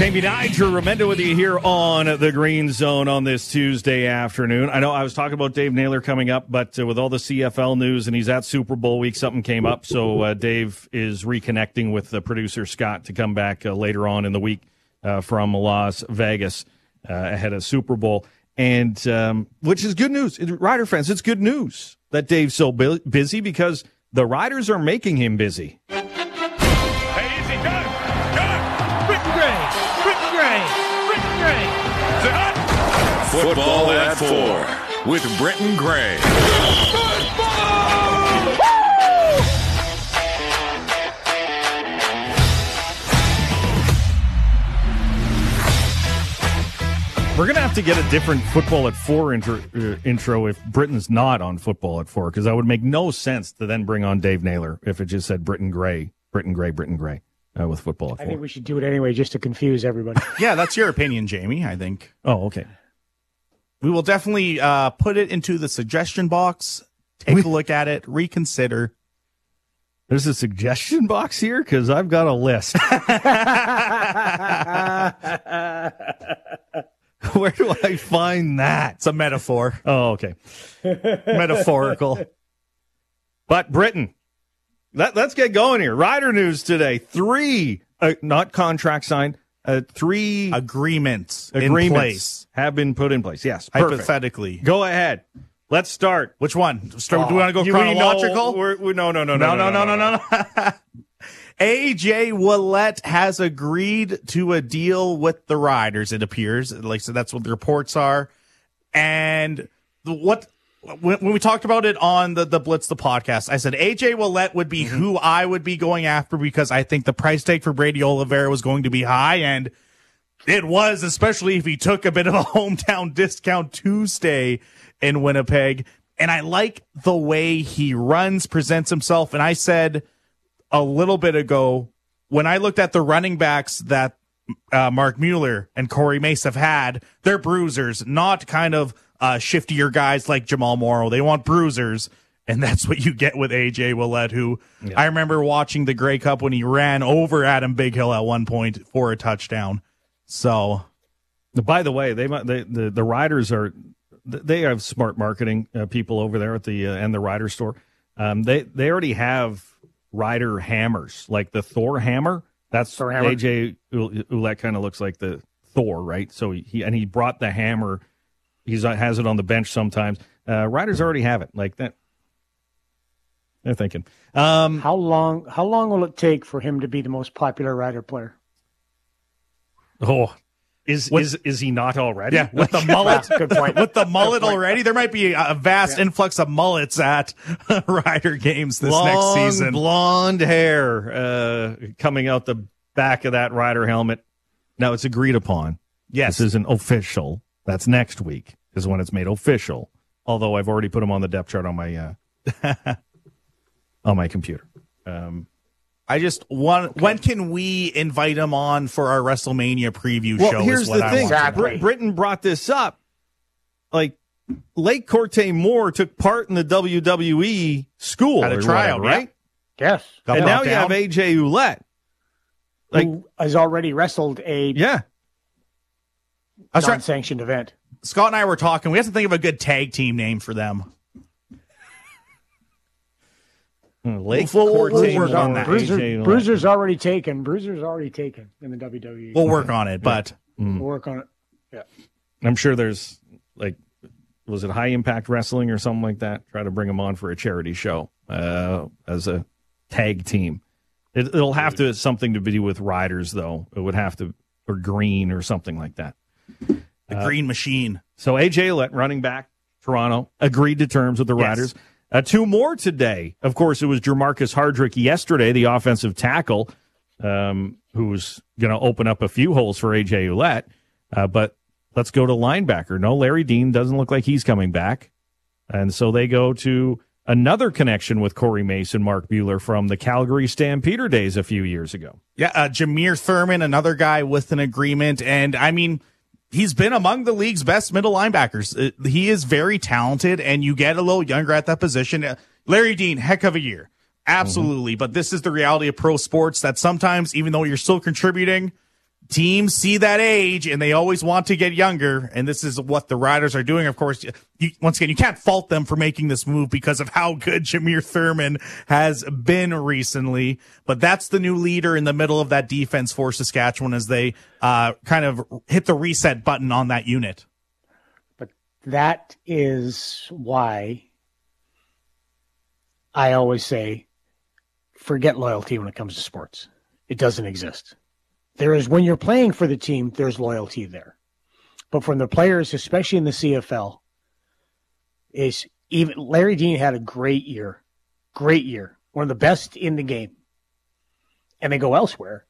Jamie Niger, Remenda with you here on the Green Zone on this Tuesday afternoon. I know I was talking about Dave Naylor coming up, but uh, with all the CFL news and he's at Super Bowl week, something came up. So uh, Dave is reconnecting with the producer Scott to come back uh, later on in the week uh, from Las Vegas uh, ahead of Super Bowl, and um, which is good news, Rider fans. It's good news that Dave's so bu- busy because the Riders are making him busy. Football at four with Britton Gray. We're gonna have to get a different football at four intro, uh, intro if Britton's not on football at four because that would make no sense to then bring on Dave Naylor if it just said Britton Gray, Britton Gray, Britton Gray uh, with football at I four. think we should do it anyway just to confuse everybody. Yeah, that's your opinion, Jamie. I think oh, okay. We will definitely uh, put it into the suggestion box. Take a look at it, reconsider. There's a suggestion box here because I've got a list. Where do I find that? It's a metaphor, Oh, okay. metaphorical. But Britton, let, let's get going here. Rider news today. Three, uh, not contract signed, uh, three Agreements in agreements place, have been put in place. Yes, perfect. hypothetically. Go ahead. Let's start. Which one? Start, do we want to go You- chronological? know- we're- we- no, no, no, no, no, no, no, no, no. AJ Ouellette has agreed to a deal with the Riders. It appears, like so, that's what the reports are. And the- what when, when we talked about it on the the Blitz the podcast, I said AJ Ouellette would be who I would be going after because I think the price tag for Brady Oliveira was going to be high, and it was, especially if he took a bit of a hometown discount Tuesday in Winnipeg. And I like the way he runs, presents himself. And I said a little bit ago when I looked at the running backs that uh, Mark Mueller and Corey Mace have had, they're bruisers, not kind of uh, shiftier guys like Jamal Morrow. They want bruisers. And that's what you get with AJ Ouellette, who I remember watching the Grey Cup when he ran over Adam Bighill at one point for a touchdown. So By the way, they, might- they the the riders are they have smart marketing uh, people over there at the uh, and the rider store. Um, they they already have rider hammers like the Thor hammer. That's Thor hammer. AJ Ouellette kind of looks like the Thor, right? So he, he and he brought the hammer. He's uh, has it on the bench sometimes. Uh, riders already have it like that. They're thinking. Um, how long? How long will it take for him to be the most popular rider player? oh, is is is he not already? yeah, with the mullet, Good point. with the mullet already, there might be a, a vast influx of mullets at Rider games this long next season. blonde hair uh, coming out the back of that rider helmet. Now it's agreed upon. Yes. This isn't official. That's next week is when it's made official. Although I've already put him on the depth chart on my uh, on my computer. Um, I just want. When can we invite him on for our WrestleMania preview well, show? here's is what the I thing. Exactly. Brit- Britton brought this up. Like Lake Corte Moore took part in the WWE school At a or tryout, whatever, right? Yes, Got and brought now you have. AJ Ouellette. Like, who has already wrestled a yeah. I was non-sanctioned event. Scott and I were talking. We have to think of a good tag team name for them. Lake We'll- we'll- Corte we'll work on that. Bruiser, Bruiser's already taken. Bruiser's already taken in the WWE. We'll work on it, but We'll work on it. Yeah, I'm sure there's like, was it High Impact Wrestling or something like that? Try to bring them on for a charity show uh, as a tag team. It, it'll have to something to do with riders, though. It would have to or green or something like that. The Green Machine. So AJ Ouellette, running back, Toronto, agreed to terms with the Yes. Riders. Uh, two more today. Of course, it was Jermarcus Hardrick yesterday, the offensive tackle, um, who's going to open up a few holes for AJ Ouellette. Uh, but let's go to linebacker. No, Larry Dean doesn't look like he's coming back. And so they go to another connection with Corey Mason, Mark Bueller from the Calgary Stampeder days a few years ago. Yeah, uh, Jameer Thurman, another guy with an agreement, and I mean, he's been among the league's best middle linebackers. Uh, he is very talented, and you get a little younger at that position. Uh, Larry Dean, heck of a year, absolutely. But this is the reality of pro sports that sometimes, even though you're still contributing, teams see that age and they always want to get younger. And this is what the Riders are doing. Of course, you, once again, you can't fault them for making this move because of how good Jameer Thurman has been recently. But that's the new leader in the middle of that defense for Saskatchewan as they uh, kind of hit the reset button on that unit. But that is why I always say forget loyalty when it comes to sports. It doesn't exist. There is when you're playing for the team, there's loyalty there. But from the players, especially in the CFL, is even Larry Dean had a great year. Great year. One of the best in the game. And they go elsewhere.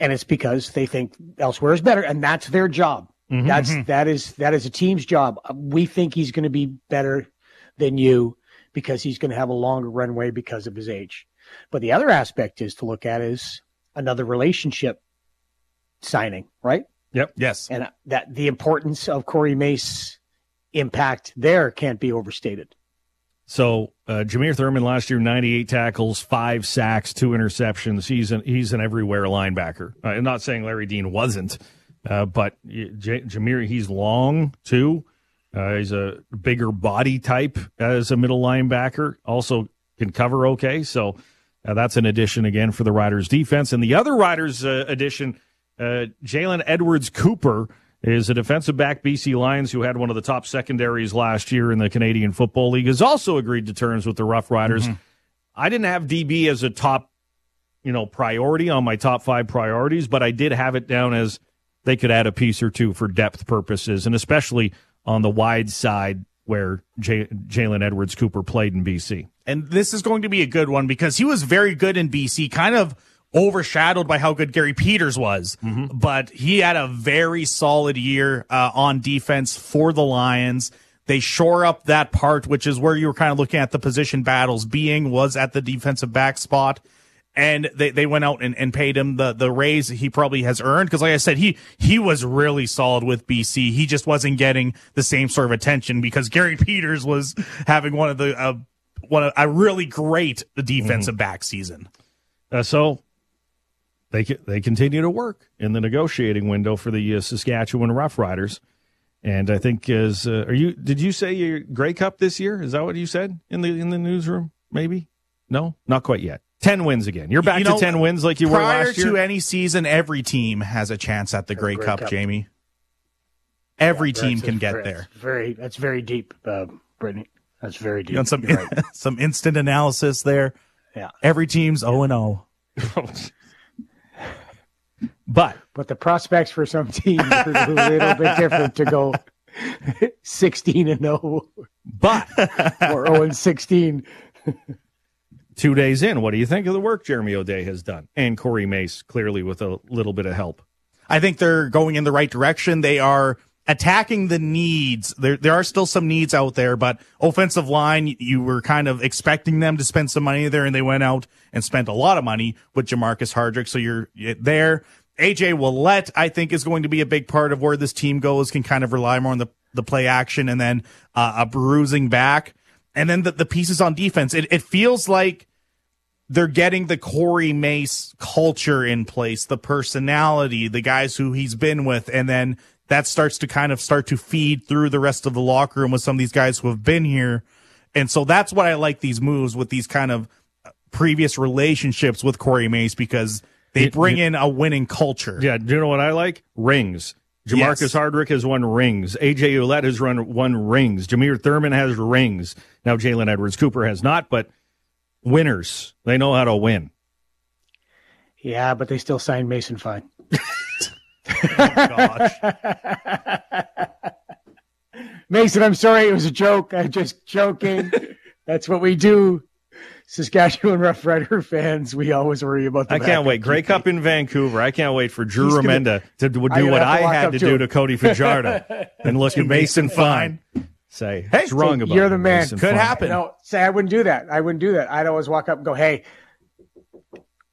And it's because they think elsewhere is better, and that's their job. Mm-hmm, that's mm-hmm. that is that is a team's job. We think he's going to be better than you because he's going to have a longer runway because of his age. But the other aspect is to look at is another relationship signing, right? Yep. Yes. And that the importance of Corey Mace impact there can't be overstated. So uh, Jameer Thurman last year, 98 tackles, five sacks, two interceptions. He's an he's an everywhere linebacker. Uh, I'm not saying Larry Dean wasn't, uh, but J- Jameer he's long too. Uh, he's a bigger body type as a middle linebacker. Also can cover okay. So uh, that's an addition again for the Riders defense. And the other Riders uh, addition, uh, Jalen Edwards Cooper is a defensive back BC Lions who had one of the top secondaries last year in the Canadian Football League has also agreed to terms with the Rough Riders. I didn't have DB as a top, you know, priority on my top 5 priorities, but I did have it down as they could add a piece or two for depth purposes and especially on the wide side where Jalen Edwards Cooper played in BC. And this is going to be a good one because he was very good in BC, kind of overshadowed by how good Gary Peters was. But he had a very solid year uh, on defense for the Lions. They shore up that part, which is where you were kind of looking at the position battles being was at the defensive back spot. And they, they went out and, and paid him the, the raise he probably has earned. Cause like I said, he, he was really solid with BC. He just wasn't getting the same sort of attention because Gary Peters was having one of the, uh, one of, a really great defensive back season. Uh, so they they continue to work in the negotiating window for the uh, Saskatchewan Roughriders. And I think is uh, are you did you say your Grey Cup this year? Is that what you said in the in the newsroom? Maybe no, not quite yet. Ten wins again. You're back You know, to ten wins like you were last year. to any season, every team has a chance at the Grey Grey Cup, Cup. Jamie. Every team can get that's there. Very, that's very deep, uh, Brittany. That's very deep. You some right. some instant analysis there? Yeah. Every team's 0 and oh. 0. but But the prospects for some teams are a little bit different to go 16 and 0 but or 0 and 16. two days in, what do you think of the work Jeremy O'Day has done and Corey Mace clearly with a little bit of help? I think they're going in the right direction. They are attacking the needs. There, there are still some needs out there, but offensive line, you were kind of expecting them to spend some money there, and they went out and spent a lot of money with Jermarcus Hardrick. So you're there. AJ Ouellette, I think, is going to be a big part of where this team goes. Can kind of rely more on the the play action and then uh, a bruising back, and then the, the pieces on defense. It, it feels like they're getting the Corey Mace culture in place, the personality, the guys who he's been with, and then that starts to kind of start to feed through the rest of the locker room with some of these guys who have been here. And so that's what I like these moves with these kind of previous relationships with Corey Mace because they bring in a winning culture. Yeah, do you know what I like? Rings. Jermarcus Yes. Hardrick has won rings. AJ Ouellette has run won rings. Jameer Thurman has rings. Now Jalen Edwards Cooper has not, but winners. They know how to win. Yeah, but they still signed Mason Fine. Gosh. Mason, I'm sorry. It was a joke. I'm just joking. That's what we do. Saskatchewan Rough Rider fans, we always worry about the I can't wait. Grey Cup in Vancouver. I can't wait for Drew He's gonna- Remenda to do what I had to to do to Cody Fajardo and look at Mason Fine. Say, hey, what's wrong about you're the man. Mason Could Fine? happen. No, say I wouldn't do that. I wouldn't do that. I'd always walk up and go, "Hey,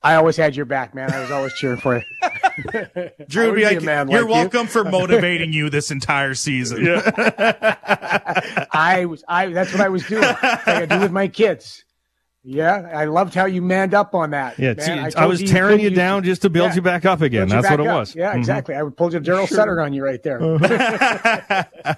I always had your back, man. I was always cheering for you." Drew would would be be like, man You're like you." welcome for motivating you this entire season. Yeah. I was, I. That's what I was doing. It's like I do with my kids. Yeah, I loved how you manned up on that. Yeah, man. see, I, told was tearing couldn't you down just to build Yeah. you back up again. That's what it up. was. Yeah, Mhm. exactly. I pulled a Darryl Sutter on you right there.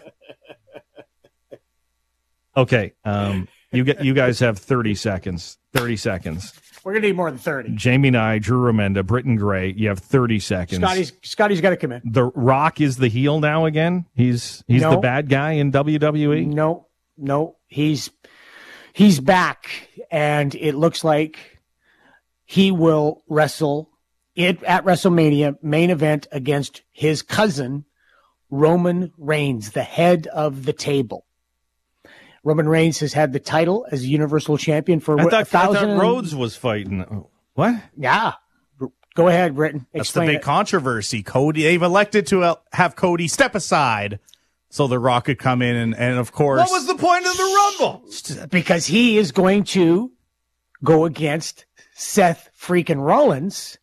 Okay, um, you get you guys have thirty seconds. Thirty seconds. We're gonna need more than thirty. Jamie and I, Drew Remenda, Britton Gray. You have thirty seconds. Scotty's Scotty's got to come in. the Rock is the heel now again. He's he's the bad guy in WWE. No, no, he's he's back, and it looks like he will wrestle it at WrestleMania main event against his cousin Roman Reigns, the head of the table. Roman Reigns has had the title as a Universal Champion for I what, thought, a I thousand. thought Rhodes was fighting. What? Yeah, go ahead, Britton. That's the big it. controversy. Cody, they've elected to uh, have Cody step aside so The Rock could come in, and, and of course, What was the point of the Rumble? because he is going to go against Seth freaking Rollins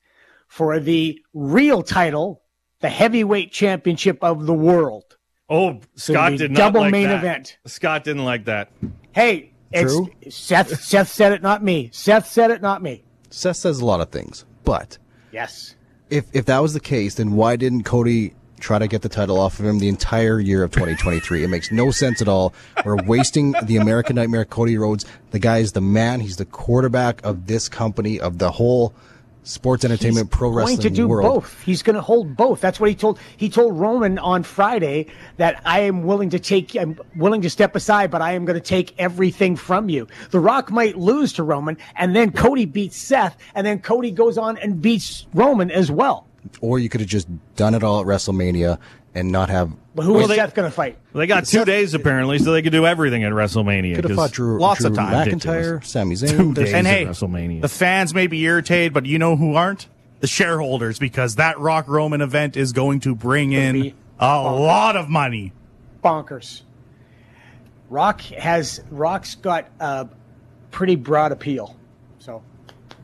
for the real title, the heavyweight championship of the world. Oh, Scott did not like that. double like main that. event. Scott didn't like that. Hey, it's True. Seth. Seth said it, not me. Seth said it, not me. Seth says a lot of things, but Yes. if if that was the case, then why didn't Cody try to get the title off of him the entire year of 2023? it makes no sense at all. We're wasting the American Nightmare, Cody Rhodes. The guy is the man. He's the quarterback of this company, of the whole sports entertainment, pro wrestling going to do world. both. He's going to hold both. That's what he told. He told Roman on Friday that I am willing to take. I'm willing to step aside, but I am going to take everything from you. The Rock might lose to Roman, and then Cody beats Seth, and then Cody goes on and beats Roman as well. Or you could have just done it all at WrestleMania and not have. But who is Well, they- Seth going to fight? They got two days apparently, so they could do everything at WrestleMania. Could have 'cause- fought Drew, Lots Drew of time. McIntyre, Sami Two Zayn. days and at hey, WrestleMania. the fans may be irritated, but you know who aren't? The shareholders, because that Rock Roman event is going to bring in be a lot of money. Bonkers. Rock has Rock's got a pretty broad appeal. So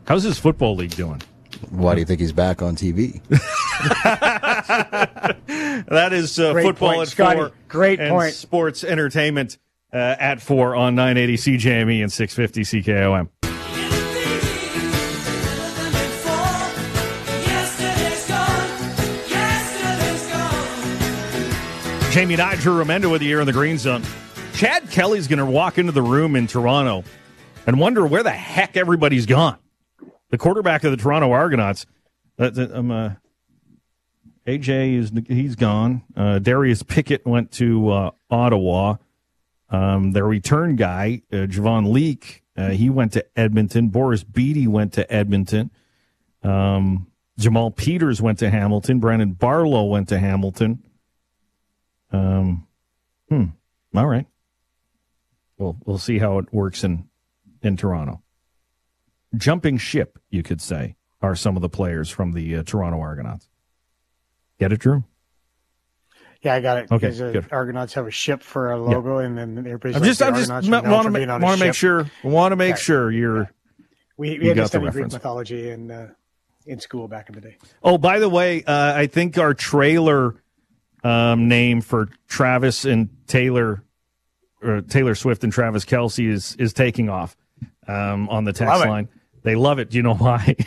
How's his football league doing? Why do you think he's back on TV? That is uh, football point, at Scotty. four. Great and point. Sports entertainment uh, at four on 980 CJME and 650 CKOM. Jamie and I, Drew Remenda with the here in the Green Zone. Chad Kelly's going to walk into the room in Toronto and wonder where the heck everybody's gone. The quarterback of the Toronto Argonauts. Uh, uh, um, uh, AJ is he's gone. Uh, Darius Pickett went to uh, Ottawa. Um, their return guy, uh, Javon Leake, uh, he went to Edmonton. Boris Beatty went to Edmonton. Um, Jamal Peters went to Hamilton. Brandon Barlow went to Hamilton. Um, hmm. All right. Well, we'll see how it works in in Toronto. Jumping ship, you could say, are some of the players from the uh, Toronto Argonauts. Get it, Drew? yeah, I got it. Okay, Because, good. Argonauts have a ship for a logo, and then everybody's I'm like, just, I'm just want to make, being want to make sure, want to make sure you're. We, You we had got to study Greek mythology in uh, in school back in the day. Oh, by the way, uh, I think our trailer um, name for Travis and Taylor, or Taylor Swift and Travis Kelce is is taking off um, on the text Love it. line. They love it. Do you know why?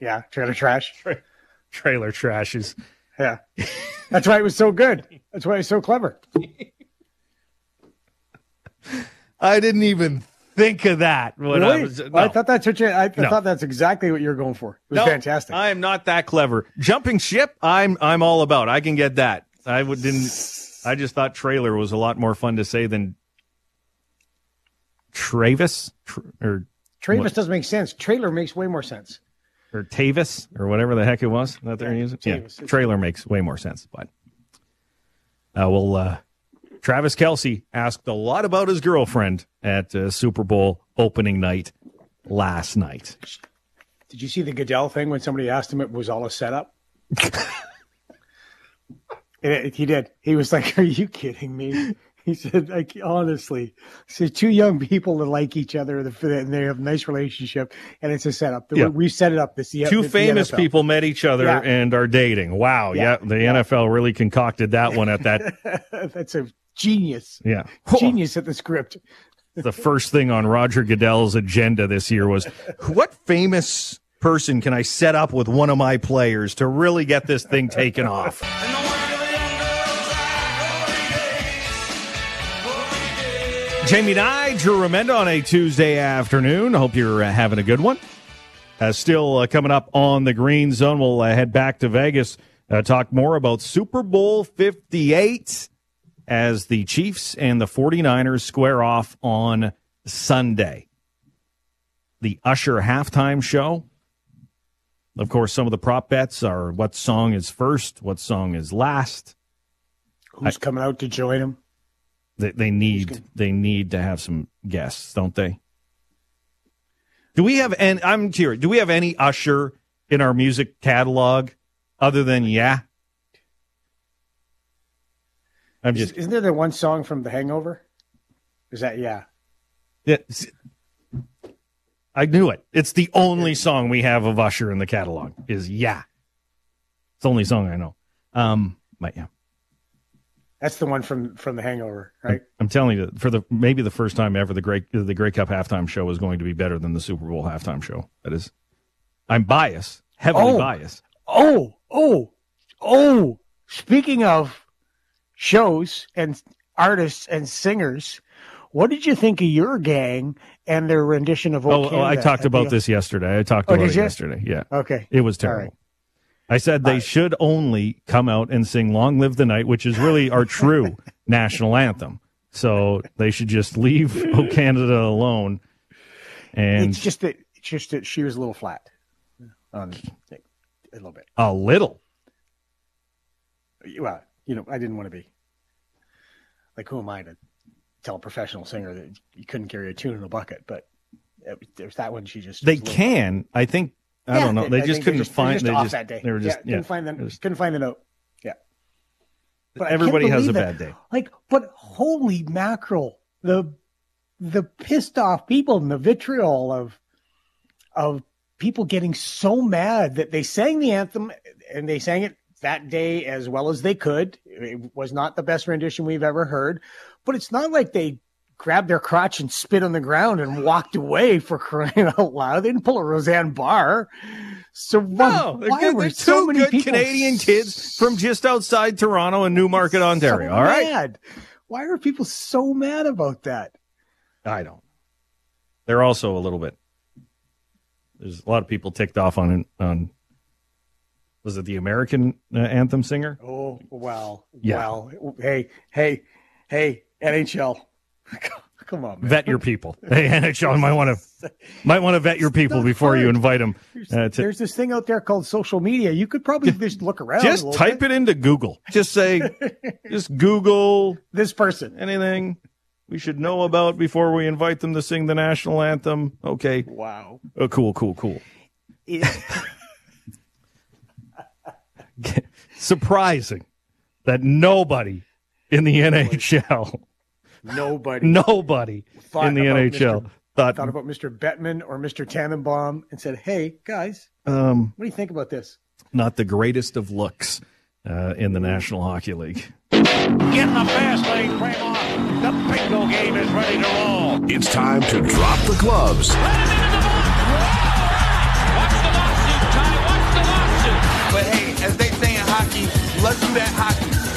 Yeah, trailer trash. Trailer trashes. Yeah, that's why it was so good. That's why it's so clever. I didn't even think of that. When I, Really? was, Well, I thought that's what you. I, No. thought that's exactly what you're going for. It was No, fantastic. I am not that clever. Jumping ship, I'm I'm all about. I can get that. I would didn't. I just thought trailer was a lot more fun to say than Travis Tr- or Travis what? doesn't make sense. Trailer makes way more sense. Or Tavis or whatever the heck it was that they're using. Tavis. Yeah, trailer makes way more sense. But uh, well, uh, Travis Kelce asked a lot about his girlfriend at uh, Super Bowl opening night last night. Did you see the Goodell thing when somebody asked him it was all a setup? It- he did. He was like, "Are you kidding me?" He said, "Like honestly, so two young people that like each other and they have a nice relationship, and it's a setup. Yeah. We set it up. This the, Two the famous NFL. people met each other Yeah. and are dating. Wow. Yeah. Yeah. the NFL really concocted that one at that. That's a genius, Yeah. genius at the script. the first thing on Roger Goodell's agenda this year was what famous person can I set up with one of my players to really get this thing taken off? Jamie Nye, Drew Remenda on a Tuesday afternoon. Hope you're uh, having a good one. Uh, still uh, coming up on the Green Zone. We'll uh, head back to Vegas, uh, talk more about Super Bowl 58 as the Chiefs and the 49ers square off on Sunday. The Usher halftime show. Of course, some of the prop bets are what song is first, what song is last. Who's coming out to join him? They, they need they need to have some guests, don't they? Do we have and I'm curious, do we have any Usher in our music catalog other than yeah? I'm just Isn't there the one song from The Hangover? Is that yeah? yeah, I knew it. It's the only song we have of Usher in the catalog is yeah. It's the only song I know. Um but yeah. That's the one from from The Hangover, right? I'm telling you, for the maybe the first time ever, the Great the Grey Cup halftime show is going to be better than the Super Bowl halftime show. That is, I'm biased, heavily Oh. biased. Oh, oh, oh! Speaking of shows and artists and singers, what did you think of your gang and their rendition of Oh, "O oh, I talked about the- this yesterday. I talked Oh, about it you? yesterday. Yeah, Okay, it was terrible. right. I said they should only come out and sing "Long Live the Night," which is really our true national anthem. So they should just leave "O Canada" alone. And It's just that it's just that she was a little flat on um, a little bit. a little. Well, you know, I didn't want to be like who am I to tell a professional singer that you couldn't carry a tune in a bucket? But there's that one. She just They a little- can. I think. I Yeah, don't know. They I just couldn't they're they're find. just they off just. that day. They were just. yeah, Yeah. couldn't find them. It was- couldn't find the note. Yeah. But Everybody has a bad it. day. Like, but holy mackerel, the the pissed off people and the vitriol of of people getting so mad that they sang the anthem and they sang it that day as well as they could. It was not the best rendition we've ever heard, but it's not like they grabbed their crotch and spit on the ground and walked away for crying out loud. They didn't pull a Roseanne Barr. So No, why, were so many Canadian kids from just outside Toronto and Newmarket, Ontario. so all right, mad? Why are people so mad about that? I don't. They're also a little bit. There's a lot of people ticked off on on. Was it the American uh, anthem singer? Oh well, Yeah. well. Hey, hey, hey, NHL. Come on, man. Vet your people. Hey, NHL might want to might want to vet your people before you invite them. Uh, to, There's this thing out there called social media. You could probably just look around. just type it into Google. Just say, just Google This person. anything we should know about before we invite them to sing the national anthem. Okay. Wow. Oh, cool, cool, cool. Surprising that nobody in the NHL, Nobody nobody in the NHL Mr. thought, thought about Mr. Bettman or Mr. Tannenbaum and said, "Hey, guys, um, what do you think about this?" not the greatest of looks uh, in the National Hockey League. Get in the fast lane, Kramer. The bingo game is ready to roll. It's time to drop the gloves Watch the lawsuit. Watch the lawsuit. But hey, as they say in hockey, let's do that hockey.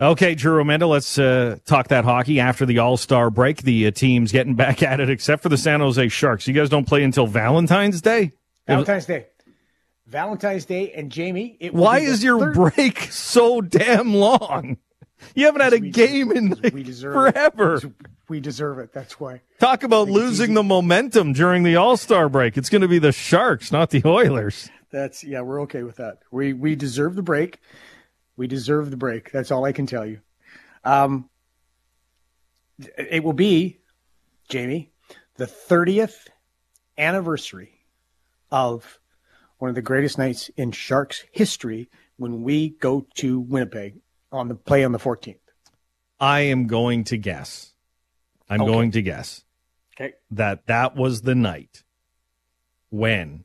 Okay, Drew Remenda, let's uh, talk that hockey after the All Star break. The uh, team's getting back at it, except for the San Jose Sharks. You guys don't play until Valentine's Day. Valentine's Day. Valentine's Day and Jamie. Why is your third- break so damn long? You haven't had a We- game in like, we deserve forever. It. We deserve it. That's why. Talk about losing the momentum during the All Star break. It's going to be the Sharks, not the Oilers. That's yeah, we're okay with that. We we deserve the break. We deserve the break. That's all I can tell you. Um, it will be, Jamie, the thirtieth anniversary of one of the greatest nights in Sharks history when we go to Winnipeg on the play on the fourteenth. I am going to guess. I'm Okay. going to guess Okay. that that was the night when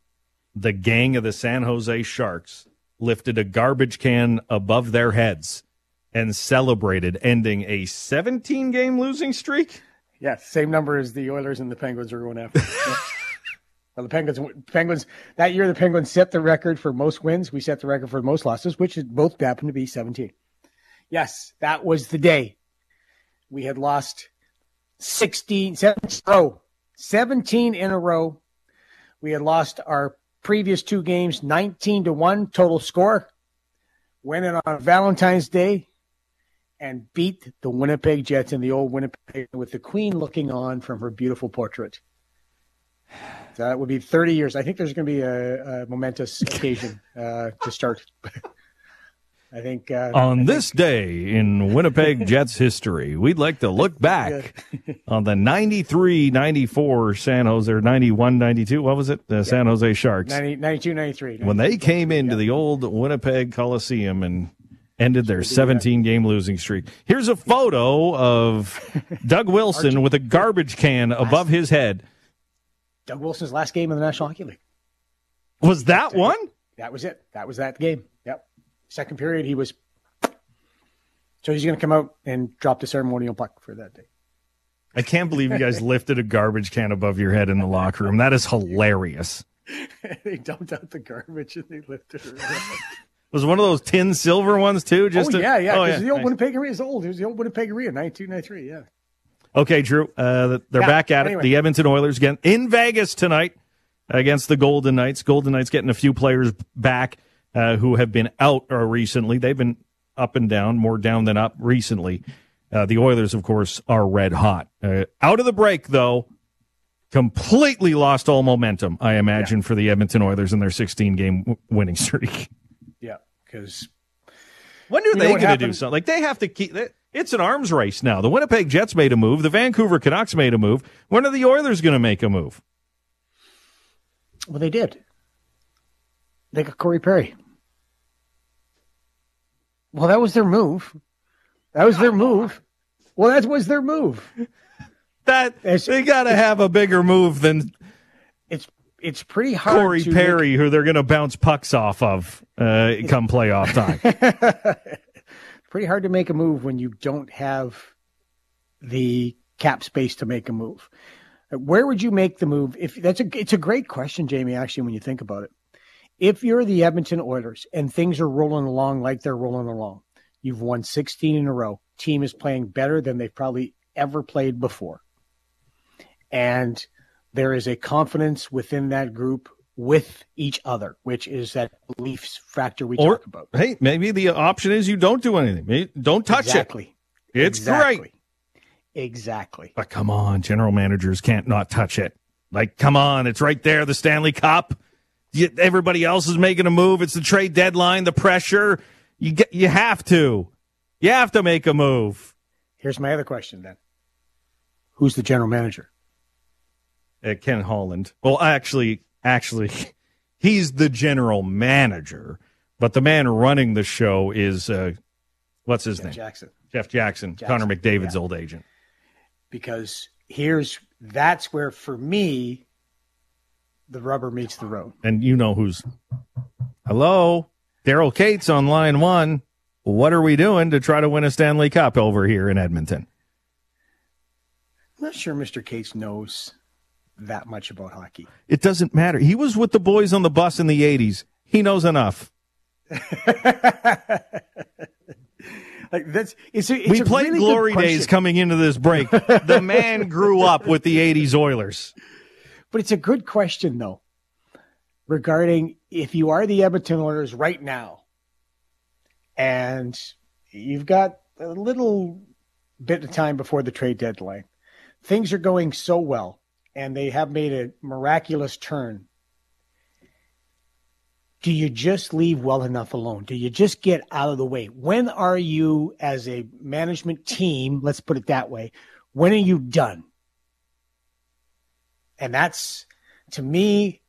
the gang of the San Jose Sharks lifted a garbage can above their heads and celebrated, ending a 17 game losing streak. Yeah, same number as the Oilers and the Penguins are going after. Yeah. Well, the Penguins, Penguins that year, the Penguins set the record for most wins. We set the record for most losses, which both happened to be 17. Yes, that was the day we had lost 16, 17 in a row, 17 in a row. We had lost our previous two games, 19 to 1 total score. Went in on Valentine's Day and beat the Winnipeg Jets in the old Winnipeg with the Queen looking on from her beautiful portrait. That would be 30 years. I think there's going to be a, a momentous occasion uh, to start. I think uh, On this day in Winnipeg Jets history, we'd like to look back on the 93 94 San Jose, or 91 92. What was it? The San Jose Sharks. 90, 92, 93. when they came into the old Winnipeg Coliseum and ended their 17 game losing streak. Here's a photo of Doug Wilson with a garbage can above his head. Doug Wilson's last game in the National Hockey League. Was that one? That was it. That was that game. Yep. Second period, he was. So he's going to come out and drop the ceremonial puck for that day. I can't believe you guys lifted a garbage can above your head in the locker room. That is hilarious. they dumped out the garbage and they lifted it. Was one of those tin silver ones too? Just oh, yeah, yeah. Oh, 'cause the old Nice. Winnipeg Arena is old. It was the old Winnipeg Arena, 92, 93. Yeah. Okay, Drew. Uh, they're Yeah, back at anyway. it. The Edmonton Oilers again in Vegas tonight against the Golden Knights. Golden Knights getting a few players back uh, who have been out uh, recently. They've been up and down, more down than up recently. Uh, the Oilers, of course, are red hot. Uh, out of the break, though, completely lost all momentum. I imagine for the Edmonton Oilers in their 16 game w- winning streak. Yeah. Because When are You know they what going to do something? Like they have to keep. It's an arms race now. The Winnipeg Jets made a move. The Vancouver Canucks made a move. When are the Oilers going to make a move? Well, they did. They got Corey Perry. Well, that was their move. That was their move. Well, that was their move. That It's- they got to have a bigger move than It's it's pretty hard. Corey to make- Perry, who they're going to bounce pucks off of uh, come playoff time. pretty hard to make a move when you don't have the cap space to make a move. Where would you make the move? If that's a it's a great question, Jamie. Actually, when you think about it, if you're the Edmonton Oilers and things are rolling along like they're rolling along, you've won 16 in a row. Team is playing better than they've probably ever played before, and there is a confidence within that group with each other, which is that beliefs factor we or talk about. hey, maybe the option is you don't do anything. Maybe- Don't touch it. exactly. it. It's exactly. great. Exactly. But come on, general managers can't not touch it. Like, come on, it's right there, the Stanley Cup. Everybody else is making a move. It's the trade deadline, the pressure. You get, you have to, you have to make a move. Here's my other question then. Who's the general manager? Uh, Ken Holland. Well, actually, actually, he's the general manager, but the man running the show is uh, what's his name? Jackson. Jeff Jackson, Jackson, Connor McDavid's yeah. old agent. Because here's that's where for me the rubber meets the road. and you know who's hello? Daryl Katz on line one. What are we doing to try to win a stanley cup over here in edmonton? I'm not sure Mr. Katz knows that much about hockey. it doesn't matter. He was with the boys on the bus in the 80s he knows enough. Like that's it's a, it's we played really glory days coming into this break. The man grew up with the 80s oilers But it's a good question though. Regarding if you are the Edmonton Oilers right now and you've got a little bit of time before the trade deadline. Things are going so well and they have made a miraculous turn. Do you just leave well enough alone? Do you just get out of the way? When are you as a management team, let's put it that way, when are you done? And that's to me,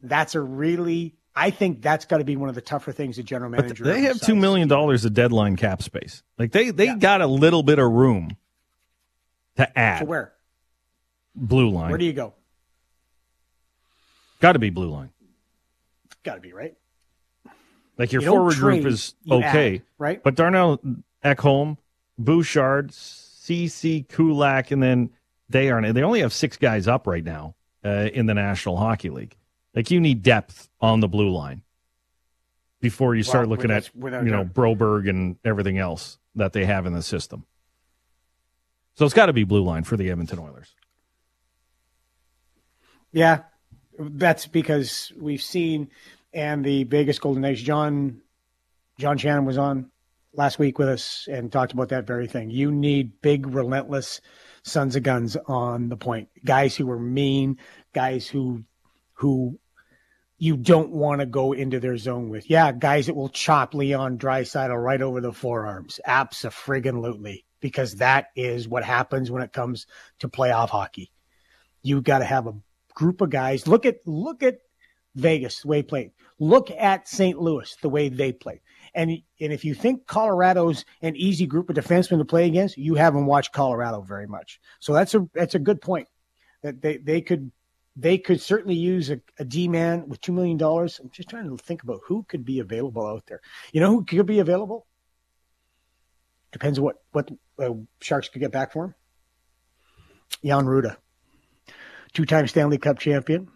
that's a really I think that's got to be one of the tougher things a general manager. but they have two million dollars of deadline cap space like they they got a little bit of room to add So where? blue line. Where do you go? got to be blue line Got to be right. Like your You forward trade, group is okay, add, right? But Darnell Ekholm, Bouchard, Ceci Kulak, and then they are they only have six guys up right now uh, in the National Hockey League. Like you need depth on the blue line before you start Well, looking at you know doubt. Broberg and everything else that they have in the system. So it's got to be blue line for the Edmonton Oilers. Yeah, that's because we've seen, and the Vegas Golden Knights, John, John Shannon was on last week with us and talked about that very thing. You need big, relentless sons of guns on the point, guys who are mean, guys who, who you don't want to go into their zone with. Yeah, guys that will chop Leon Draisaitl right over the forearms. Abso-friggin-lutely. Because that is what happens when it comes to playoff hockey. You got to have a group of guys. Look at look at Vegas the way they played. Look at St. Louis the way they played. And and if you think Colorado's an easy group of defensemen to play against, you haven't watched Colorado very much. So that's a that's a good point. That they, they could they could certainly use a, a D man with two million dollars. I'm just trying to think about who could be available out there. You know who could be available? Depends on what what uh, Sharks could get back for him. Jan Rutta two-time Stanley Cup champion.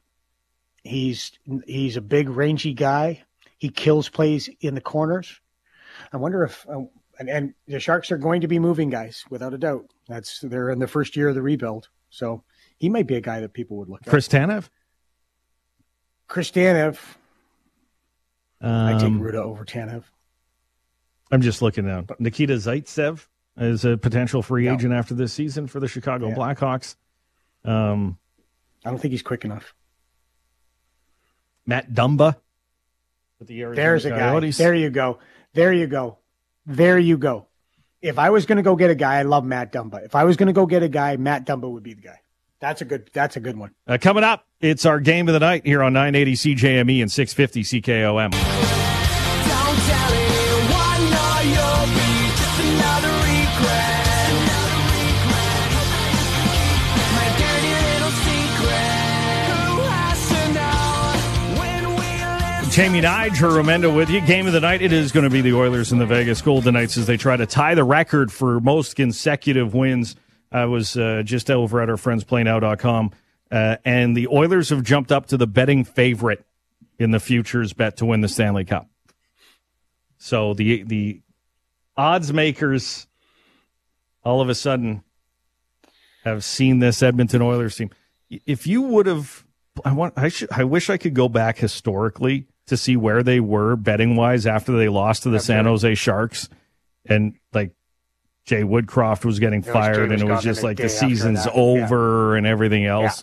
He's he's a big, rangy guy. He kills plays in the corners. I wonder if uh, and, and the Sharks are going to be moving guys without a doubt. That's they're in the first year of the rebuild, so he might be a guy that people would look at. Chris Tanev. Chris Tanev, I take Um, Rutta over Tanev. I'm just looking now. Nikita Zaitsev is a potential free No. agent after this season for the Chicago Yeah. Blackhawks. Um, I don't think he's quick enough. Matt Dumba. With the Arizona There's a guy. There you go. There you go. There you go. If I was going to go get a guy, I love Matt Dumba. If I was going to go get a guy, Matt Dumba would be the guy. That's a good. That's a good one. Uh, coming up, it's our game of the night here on 980 CJME E and 650 CKOM. Jamie Nige, Remenda with you. Game of the night. It is going to be the Oilers and the Vegas Golden Knights as they try to tie the record for most consecutive wins. I was uh, just over at our friends playnow.com, uh, and the Oilers have jumped up to the betting favorite in the futures bet to win the Stanley Cup. So the the odds makers all of a sudden have seen this Edmonton Oilers team. If you would have, I want, I should, I wish I could go back historically to see where they were betting wise after they lost to the San Jose Sharks, and like Jay Woodcroft was getting was- fired, and it was just like the season's over and everything else.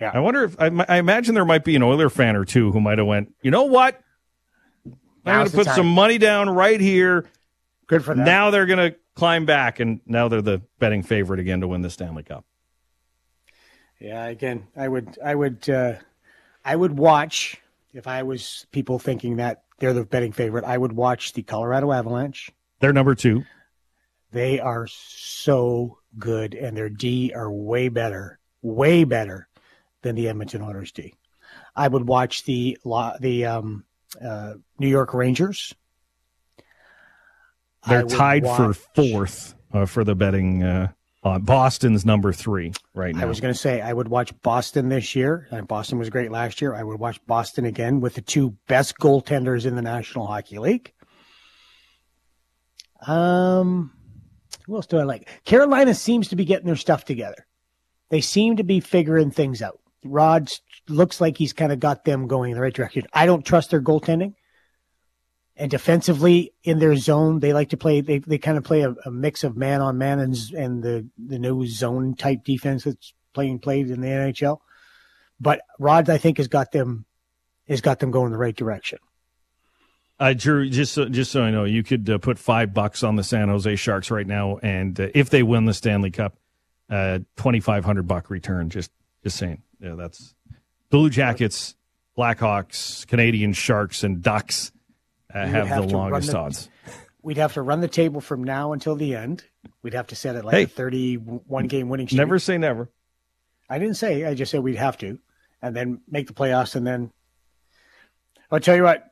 Yeah. I wonder if I, I imagine there might be an Oiler fan or two who might have went, you know what? I'm going to put time. some money down right here. Good for them. Now they're going to climb back, and now they're the betting favorite again to win the Stanley Cup. Yeah, again, I would, I would, uh, I would watch if I was people thinking that they're the betting favorite. I would watch the Colorado Avalanche. They're number two. They are so good, and their D are way better, way better than the Edmonton Oilers D. I would watch the the um, uh, New York Rangers. They're tied for fourth uh, for the betting. Uh, uh, Boston's number three right now. I was going to say I would watch Boston this year. And Boston was great last year. I would watch Boston again with the two best goaltenders in the National Hockey League. Um, who else do I like? Carolina seems to be getting their stuff together. They seem to be figuring things out. Rod looks like he's kind of got them going in the right direction. I don't trust their goaltending. And defensively in their zone, they like to play. They, they kind of play a, a mix of man on man and and the the new zone type defense that's playing played in the NHL. But Rod, I think, has got them has got them going the right direction. Uh, Drew, just so, just so I know, you could uh, put five bucks on the San Jose Sharks right now, and uh, if they win the Stanley Cup, uh, twenty five hundred buck return. Just just saying, yeah, that's Blue Jackets, Blackhawks, Canadiens Sharks, and Ducks uh, have, have the longest the- odds. We'd have to run the table from now until the end. We'd have to set it like Hey. a thirty-one game winning streak. Never say never. I didn't say. I just said we'd have to, and then make the playoffs, and then I'll tell you what.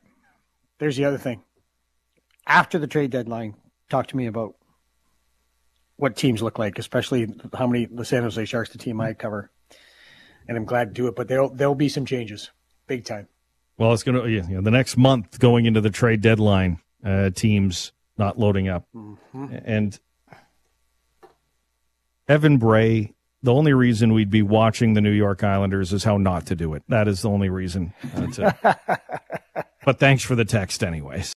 There's the other thing. After the trade deadline talk to me about what teams look like, especially how many the San Jose Sharks, the team I cover. And I'm glad to do it, but there'll there'll be some changes, big time. Well, it's going to you know, the next month going into the trade deadline. Uh, teams not loading up, and Evan Bray. The only reason we'd be watching the New York Islanders is how not to do it. That is the only reason. Uh, to- but thanks for the text, anyways.